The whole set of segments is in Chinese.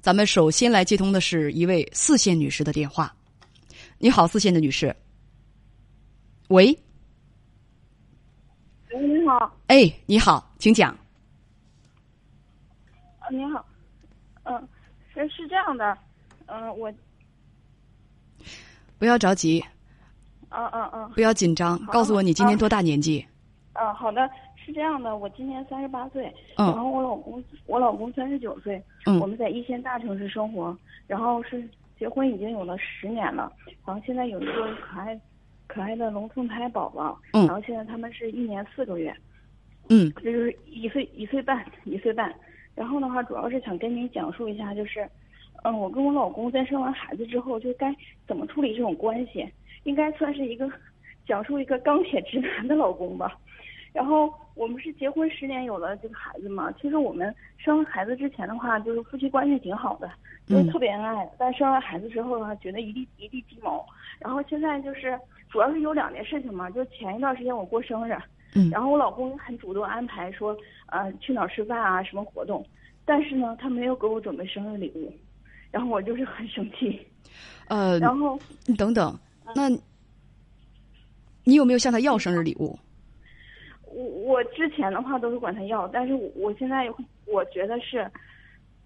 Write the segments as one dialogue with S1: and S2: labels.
S1: 咱们首先来接通的是一位四线女士的电话。你好，四线的女士。喂，
S2: 喂，你好，
S1: 哎，你好，请讲。
S2: 啊，你好，嗯，是是这样的，嗯，我，
S1: 不要着急，
S2: 嗯嗯嗯，
S1: 不要紧张，告诉我你今年多大年纪？
S2: 啊，好的，是这样的，我今年三十八岁，
S1: 嗯
S2: 然后我老公我老公三十九岁，
S1: 嗯
S2: 我们在一线大城市生活，然后是结婚已经有了十年了，然后现在有一个可爱可爱的龙凤胎宝宝，
S1: 嗯
S2: 然后现在他们是一年四个月，
S1: 嗯
S2: 这就是一岁一岁半一岁半。然后的话，主要是想跟您讲述一下，就是，嗯，我跟我老公在生完孩子之后，就该怎么处理这种关系，应该算是一个 讲述一个钢铁直男的老公吧。然后我们是结婚十年有了这个孩子嘛，其实我们生孩子之前的话，就是夫妻关系挺好的，就是
S1: 嗯
S2: 特别恩爱。但生完孩子之后的话，觉得一地一地鸡毛。然后现在就是主要是有两件事情嘛，就前一段时间我过生日，
S1: 嗯
S2: 然后我老公很主动安排说，呃，去哪儿吃饭啊，什么活动，但是呢，他没有给我准备生日礼物，然后我就是很生气。
S1: 呃，
S2: 然后
S1: 你等等，那你有没有向他要生日礼物？
S2: 我我之前的话都是管他要，但是我我现在我觉得是，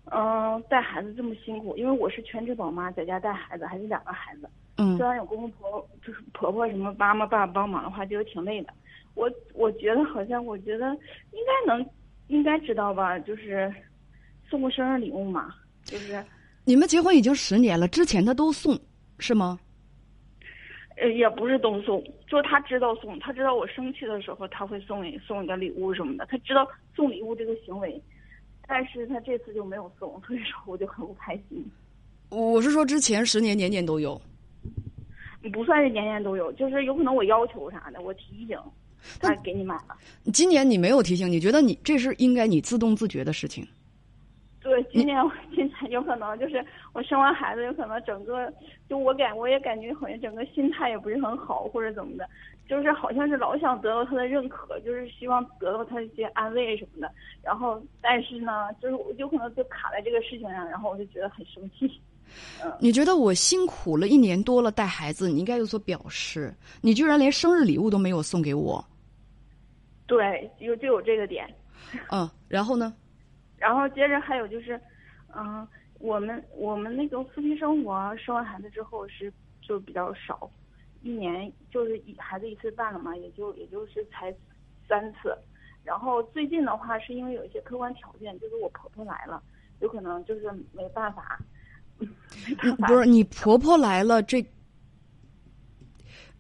S2: 嗯、带孩子这么辛苦，因为我是全职宝妈，在家带孩子，还是两个孩子。
S1: 嗯
S2: 虽然有公公婆就是婆婆什么妈妈爸爸帮忙的话，就是挺累的。我我觉得好像我觉得应该能应该知道吧，就是送过生日礼物嘛，就是
S1: 你们结婚已经十年了，之前他都送是吗？
S2: 呃也不是都送，就是他知道送，他知道我生气的时候他会送你送你个礼物什么的，他知道送礼物这个行为，但是他这次就没有送，所以说我就很不开心。
S1: 我是说之前十年年年都有。
S2: 不算是年年都有，就是有可能我要求啥的，我提醒他给你买了。
S1: 今年你没有提醒，你觉得你这是应该你自动自觉的事情？
S2: 对，今年我今年有可能就是我生完孩子，有可能整个就我感我也感觉好像整个心态也不是很好，或者怎么的，就是好像是老想得到他的认可，就是希望得到他一些安慰什么的。然后但是呢，就是我有可能就卡在这个事情上，然后我就觉得很生气。
S1: 你觉得我辛苦了一年多了带孩子，你应该有所表示。你居然连生日礼物都没有送给我，
S2: 对，有就有这个点。
S1: 嗯，然后呢？
S2: 然后接着还有就是，嗯、我们我们那个夫妻生活，生完孩子之后是就比较少，一年就是一孩子一次半了嘛，也就也就是才三次。然后最近的话，是因为有一些客观条件，就是我婆婆来了，有可能就是没办法，没办法。
S1: 不是你婆婆来了，这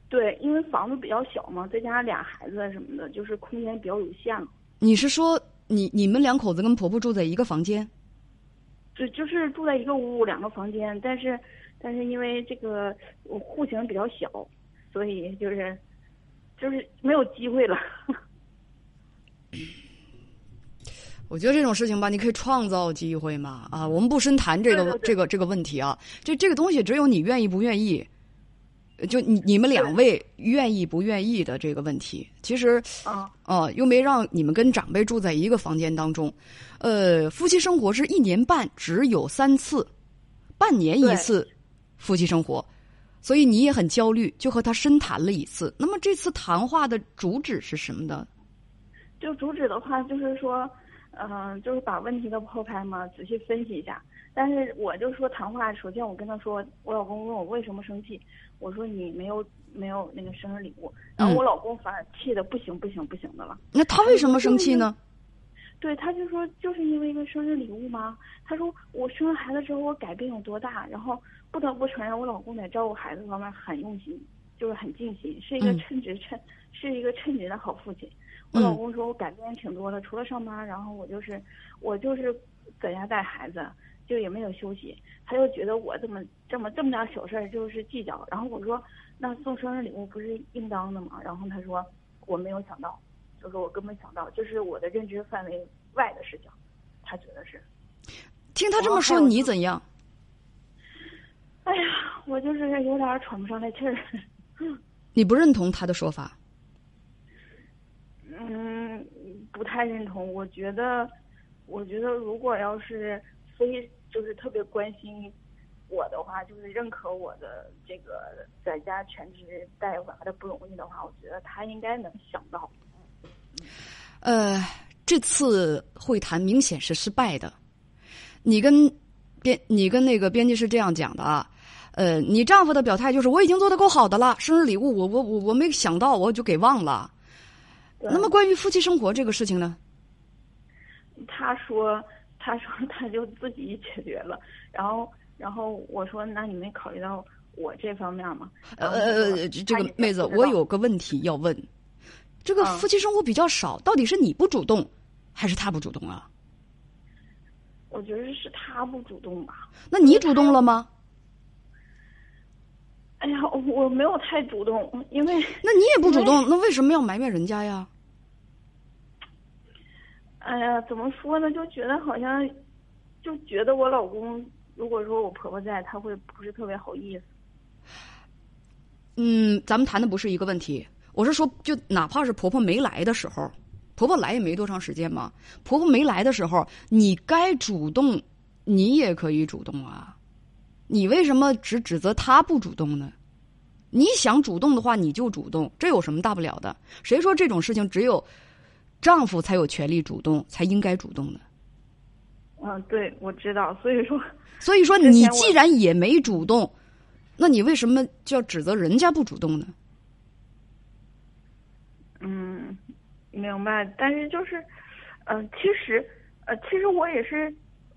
S2: 对，因为房子比较小嘛，再加上俩孩子什么的，就是空间比较有限了。
S1: 你是说你你们两口子跟婆婆住在一个房间？
S2: 就就是住在一个屋两个房间，但是但是因为这个我户型比较小，所以就是就是没有机会了。
S1: 我觉得这种事情吧，你可以创造机会嘛啊！我们不深谈这个这个这个问题啊，这这个东西只有你愿意不愿意，就你你们两位愿意不愿意的这个问题。其实
S2: 啊，
S1: 呃，又没让你们跟长辈住在一个房间当中，呃，夫妻生活是一年半只有三次，半年一次夫妻生活，所以你也很焦虑，就和他深谈了一次。那么这次谈话的主旨是什么呢？
S2: 就主旨的话就是说，嗯、就是把问题都抛开嘛，仔细分析一下。但是我就说谈话，首先我跟他说，我老公问我为什么生气，我说你没有没有那个生日礼物，然后
S1: 嗯
S2: 我老公反而气的不行不行不行的了。
S1: 那他为什么生气呢？
S2: 对，他就说就是因为一个生日礼物吗？他说我生了孩子之后我改变有多大，然后不得不承认我老公在照顾孩子方面很用心，就是很尽心，是一个
S1: 嗯
S2: 称职称、是一个称职的好父亲。我老
S1: 嗯
S2: 公说我改变挺多的，除了上班，然后我就是我就是在家带孩子，就也没有休息。他就觉得我这么这么这么点小事儿就是计较，然后我说那送生日礼物不是应当的吗？然后他说我没有想到，就说我根本想到，就是我的认知范围外的事情，他觉得是。
S1: 听他这么说，你怎样？
S2: 哎呀，我就是有点喘不上来气儿。
S1: 你不认同他的说法？
S2: 嗯，不太认同。我觉得，我觉得如果要是非就是特别关心我的话，就是认可我的这个在家全职带娃的不容易的话，我觉得他应该能想到。
S1: 呃，这次会谈明显是失败的。你跟编，你跟那个编辑是这样讲的啊？呃，你丈夫的表态就是我已经做的够好的了，生日礼物我我我我没想到，我就给忘了。那么关于夫妻生活这个事情呢？
S2: 他说，他说 他就自己解决了。然后，然后我说，那你没考虑到我这方面吗？
S1: 呃呃，这个妹子，我有个问题要问。这个夫妻生活比较少，到底是你不主动，还是他不主动啊？
S2: 我觉得是他不主动吧。
S1: 那你主动了吗？
S2: 哎呀，我没有太主动，因为
S1: 那你也不主动，那为什么要埋怨人家呀？
S2: 哎呀，怎么说呢？就觉得好像，就觉得我老公，如果说我婆婆在，他会不是特别好意思。
S1: 嗯，咱们谈的不是一个问题。我是说，就哪怕是婆婆没来的时候，婆婆来也没多长时间嘛。婆婆没来的时候，你该主动，你也可以主动啊。你为什么只指责她不主动呢？你想主动的话，你就主动，这有什么大不了的？谁说这种事情只有丈夫才有权利主动，才应该主动的？
S2: 嗯，对，我知道。所以说，
S1: 所以说，你既然也没主动，那你为什么就要指责人家不主动呢？
S2: 嗯，明白。但是就是，嗯，其实，呃，其实我也是，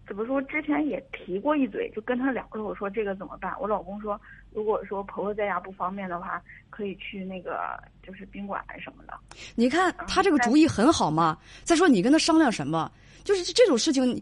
S2: 怎么说？之前也提过一嘴，就跟他聊了。我说这个怎么办？我老公说，如果说婆婆在家不方便的话，可以去那个就是宾馆什么的。
S1: 你看他这个主意很好嘛。再说你跟他商量什么？就是这种事情。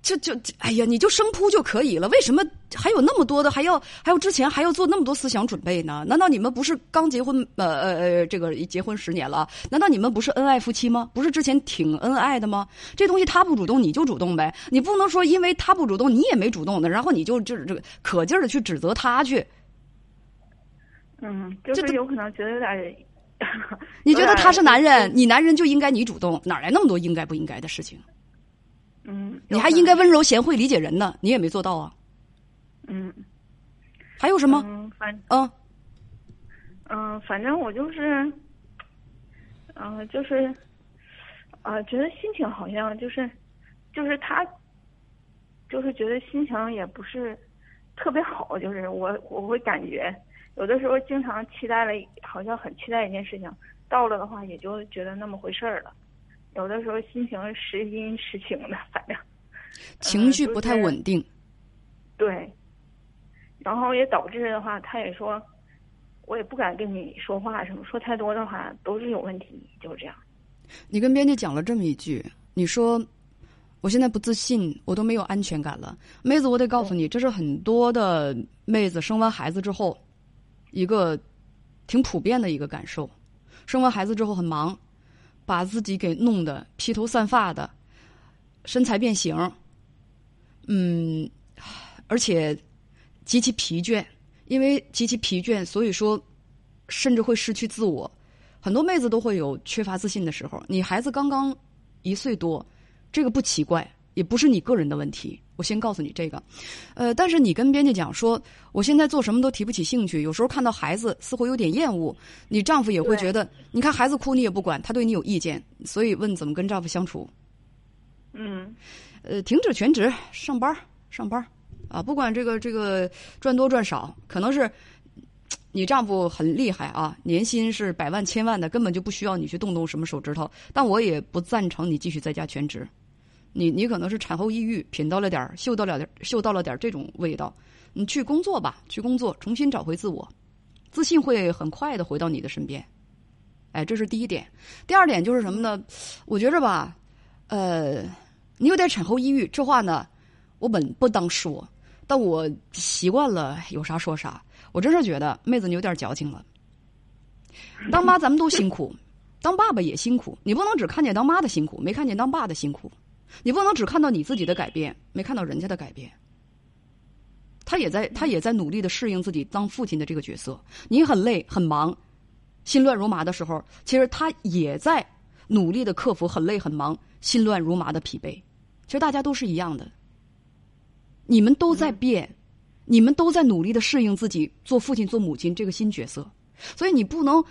S1: 就就哎呀，你就生扑就可以了。为什么还有那么多的，还要还有之前还要做那么多思想准备呢？难道你们不是刚结婚？呃呃呃，这个结婚十年了，难道你们不是恩爱夫妻吗？不是之前挺恩爱的吗？这东西他不主动，你就主动呗。你不能说因为他不主动，你也没主动的，然后你就就是这个可劲儿的去指责他去。
S2: 嗯，就是有可能觉得有点。
S1: 你觉得他是男人，你男人就应该你主动，哪来那么多应该不应该的事情？
S2: 嗯，
S1: 你还应该温柔贤惠、理解人呢，你也没做到啊。
S2: 嗯，
S1: 还有什么？
S2: 嗯，反
S1: 嗯，
S2: 嗯，反正我就是，嗯，就是，啊，觉得心情好像就是，就是他，就是觉得心情也不是特别好，就是我我会感觉有的时候经常期待了，好像很期待一件事情，到了的话也就觉得那么回事儿了。有的时候心情时阴时晴的，反正
S1: 情绪不太稳定。
S2: 对，然后也导致的话，他也说，我也不敢跟你说话，什么说太多的话都是有问题，就是这样。
S1: 你跟编辑讲了这么一句，你说我现在不自信，我都没有安全感了。妹子，我得告诉你，这是很多的妹子生完孩子之后一个挺普遍的一个感受。生完孩子之后很忙。把自己给弄得披头散发的，身材变形，嗯，而且极其疲倦，因为极其疲倦，所以说甚至会失去自我。很多妹子都会有缺乏自信的时候。你孩子刚刚一岁多，这个不奇怪。也不是你个人的问题，我先告诉你这个，呃，但是你跟编辑讲说，我现在做什么都提不起兴趣，有时候看到孩子似乎有点厌恶，你丈夫也会觉得，你看孩子哭你也不管，他对你有意见，所以问怎么跟丈夫相处。
S2: 嗯，
S1: 呃，停止全职上班上班啊，不管这个这个赚多赚少，可能是你丈夫很厉害啊，年薪是百万千万的，根本就不需要你去动动什么手指头，但我也不赞成你继续在家全职。你你可能是产后抑郁，品到了点儿，嗅到了点，嗅到了点这种味道。你去工作吧，去工作，重新找回自我，自信会很快的回到你的身边。哎，这是第一点。第二点就是什么呢？我觉着吧，呃，你有点产后抑郁，这话呢，我本不当说，但我习惯了，有啥说啥。我真是觉得妹子你有点矫情了。当妈咱们都辛苦，当爸爸也辛苦，你不能只看见当妈的辛苦，没看见当爸的辛苦。你不能只看到你自己的改变，没看到人家的改变。他也在，他也在努力的适应自己当父亲的这个角色。你很累很忙，心乱如麻的时候，其实他也在努力的克服很累很忙、心乱如麻的疲惫。其实大家都是一样的。你们都在变，你们都在努力的适应自己做父亲、做母亲这个新角色，所以你不能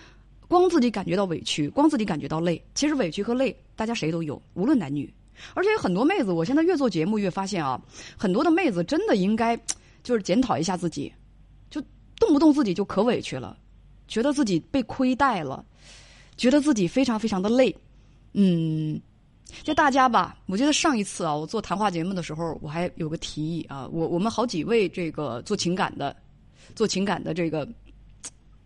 S1: 光自己感觉到委屈，光自己感觉到累。其实委屈和累，大家谁都有，无论男女。而且有很多妹子，我现在越做节目越发现啊，很多的妹子真的应该就是检讨一下自己，就动不动自己就可委屈了，觉得自己被亏待了，觉得自己非常非常的累。嗯，就大家吧，我记得上一次啊，我做谈话节目的时候，我还有个提议啊，我我们好几位这个做情感的、做情感的这个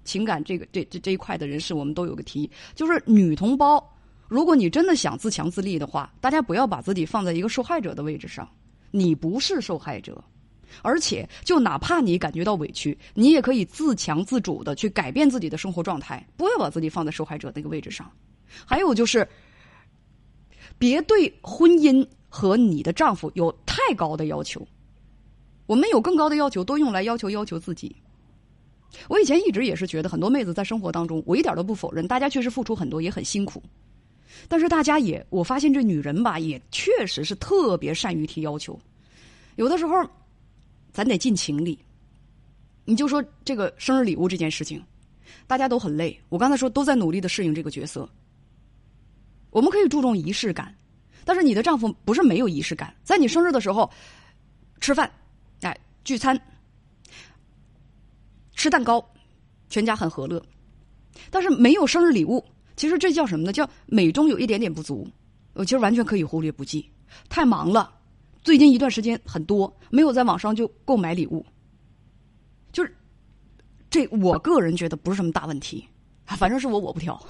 S1: 情感这个这这这一块的人士，我们都有个提议，就是女同胞。如果你真的想自强自立的话，大家不要把自己放在一个受害者的位置上，你不是受害者，而且就哪怕你感觉到委屈，你也可以自强自主的去改变自己的生活状态，不要把自己放在受害者那个位置上。还有就是，别对婚姻和你的丈夫有太高的要求，我们有更高的要求都用来要求要求自己。我以前一直也是觉得很多妹子在生活当中，我一点都不否认，大家确实付出很多，也很辛苦。但是大家也，我发现这女人吧，也确实是特别善于提要求。有的时候，咱得尽情理。你就说这个生日礼物这件事情，大家都很累。我刚才说都在努力的适应这个角色。我们可以注重仪式感，但是你的丈夫不是没有仪式感，在你生日的时候吃饭，哎，聚餐，吃蛋糕，全家很和乐。但是没有生日礼物。其实这叫什么呢？叫美中有一点点不足，我其实完全可以忽略不计。太忙了，最近一段时间很多没有在网上就购买礼物，就是这我个人觉得不是什么大问题，反正是我我不挑。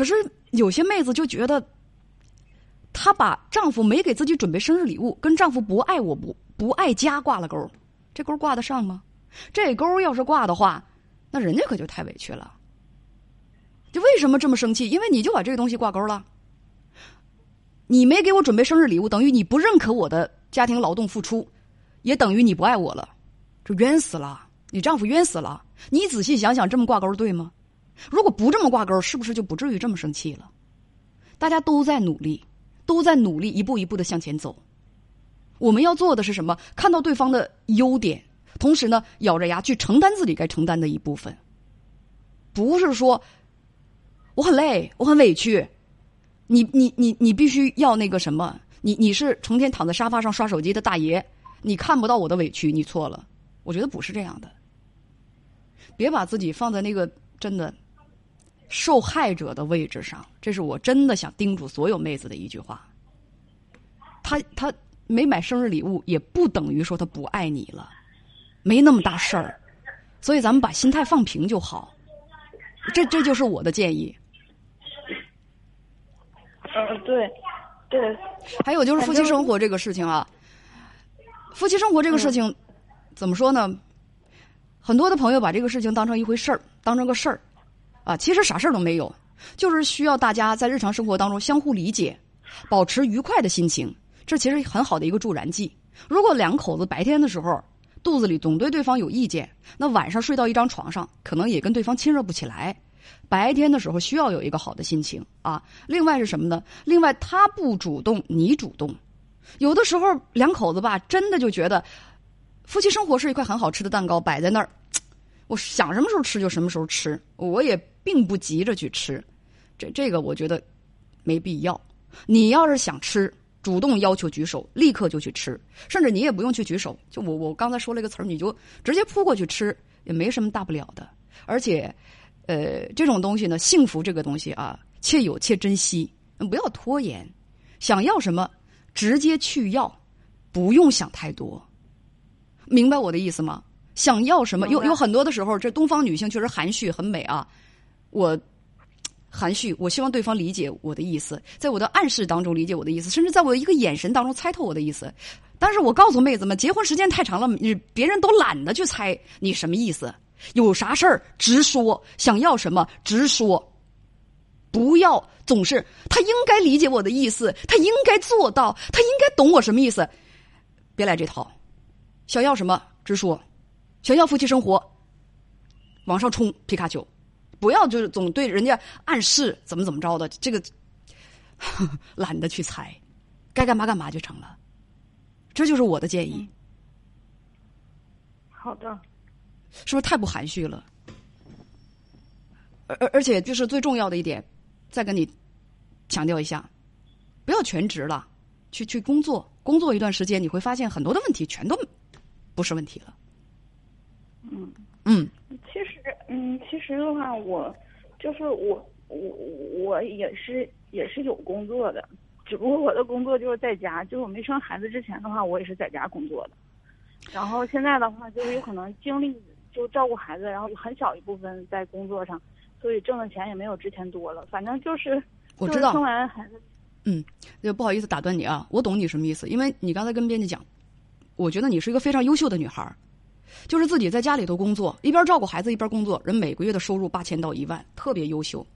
S1: 可是有些妹子就觉得，她把丈夫没给自己准备生日礼物，跟丈夫不爱我不不爱家挂了钩，这钩挂得上吗？这钩要是挂的话，那人家可就太委屈了。就为什么这么生气？因为你就把这个东西挂钩了。你没给我准备生日礼物，等于你不认可我的家庭劳动付出，也等于你不爱我了。这冤死了！你丈夫冤死了！你仔细想想，这么挂钩对吗？如果不这么挂钩，是不是就不至于这么生气了？大家都在努力，都在努力，一步一步的向前走。我们要做的是什么？看到对方的优点，同时呢，咬着牙去承担自己该承担的一部分，不是说。我很累，我很委屈，你你你你必须要那个什么？你你是成天躺在沙发上刷手机的大爷，你看不到我的委屈，你错了。我觉得不是这样的，别把自己放在那个真的受害者的位置上，这是我真的想叮嘱所有妹子的一句话。他他没买生日礼物，也不等于说他不爱你了，没那么大事儿，所以咱们把心态放平就好。这这就是我的建议。
S2: 嗯，对，对。
S1: 还有就是夫妻生活这个事情啊，夫妻生活这个事情，怎么说呢？很多的朋友把这个事情当成一回事儿，当成个事儿，啊，其实啥事儿都没有，就是需要大家在日常生活当中相互理解，保持愉快的心情，这其实很好的一个助燃剂。如果两口子白天的时候肚子里总对对方有意见，那晚上睡到一张床上，可能也跟对方亲热不起来。白天的时候需要有一个好的心情啊。另外是什么呢？另外他不主动，你主动。有的时候两口子吧，真的就觉得夫妻生活是一块很好吃的蛋糕摆在那儿，我想什么时候吃就什么时候吃，我也并不急着去吃。这这个我觉得没必要。你要是想吃，主动要求举手，立刻就去吃，甚至你也不用去举手。就我我刚才说了一个词儿，你就直接扑过去吃，也没什么大不了的。而且。呃，这种东西呢，幸福这个东西啊，且有且珍惜，不要拖延。想要什么，直接去要，不用想太多。明白我的意思吗？想要什么，有有很多的时候，这东方女性确实含蓄很美啊。我含蓄，我希望对方理解我的意思，在我的暗示当中理解我的意思，甚至在我的一个眼神当中猜透我的意思。但是我告诉妹子们，结婚时间太长了，你别人都懒得去猜你什么意思。有啥事儿直说，想要什么直说，不要总是他应该理解我的意思，他应该做到，他应该懂我什么意思，别来这套。想要什么直说，想要夫妻生活，往上冲皮卡丘，不要就是总对人家暗示怎么怎么着的，这个 懒得去猜，该干嘛干嘛就成了。这就是我的建议。
S2: 好的，
S1: 是不是太不含蓄了？而而而且就是最重要的一点，再跟你强调一下，不要全职了，去去工作，工作一段时间，你会发现很多的问题全都不是问题了。
S2: 嗯
S1: 嗯
S2: 其实嗯，其实的话，我就是我我我也是也是有工作的，只不过我的工作就是在家，就是我没生孩子之前的话，我也是在家工作的。然后现在的话，就是有可能精力就照顾孩子，然后有很小一部分在工作上，所以挣的钱也没有之前多了。反正就是
S1: 我知道
S2: 生完孩子，嗯
S1: 就不好意思打断你啊，我懂你什么意思，因为你刚才跟编辑讲，我觉得你是一个非常优秀的女孩儿，就是自己在家里头工作，一边照顾孩子一边工作，人每个月的收入八千到一万，特别优秀。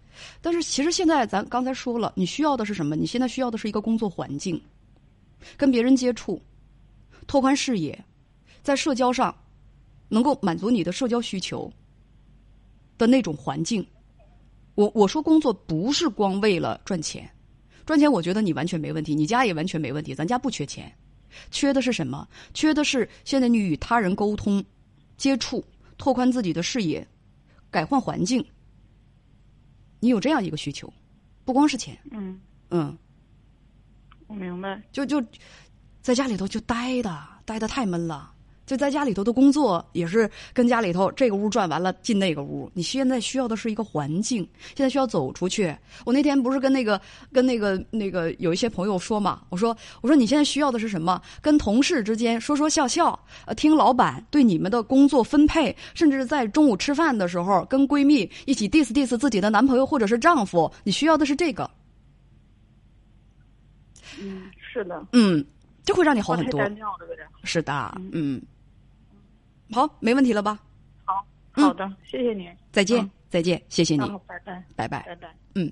S1: 但是其实现在咱刚才说了，你需要的是什么？你现在需要的是一个工作环境，跟别人接触，拓宽视野，在社交上能够满足你的社交需求的那种环境。我我说工作不是光为了赚钱，赚钱我觉得你完全没问题，你家也完全没问题，咱家不缺钱，缺的是什么？缺的是现在你与他人沟通、接触、拓宽自己的视野、改换环境。你有这样一个需求，不光是钱，
S2: 嗯，
S1: 嗯，
S2: 我明白。
S1: 就就在家里头就待的，待的太闷了。就在家里头的工作也是跟家里头这个屋转完了进那个屋。你现在需要的是一个环境，现在需要走出去。我那天不是跟那个 跟那个那个有一些朋友说嘛，我说我说你现在需要的是什么？跟同事之间说说笑笑，呃，听老板对你们的工作分配，甚至在中午吃饭的时候跟闺蜜一起 diss diss 自己的男朋友或者是丈夫。你需要的是这个，
S2: 嗯，是的，
S1: 嗯，就会让你好很多。是的，嗯，好，没问题了吧？
S2: 好，
S1: 嗯
S2: 好的，谢谢您。
S1: 再见，
S2: 嗯
S1: 再见，谢谢你
S2: 拜拜，
S1: 拜拜。
S2: 拜拜。
S1: 嗯。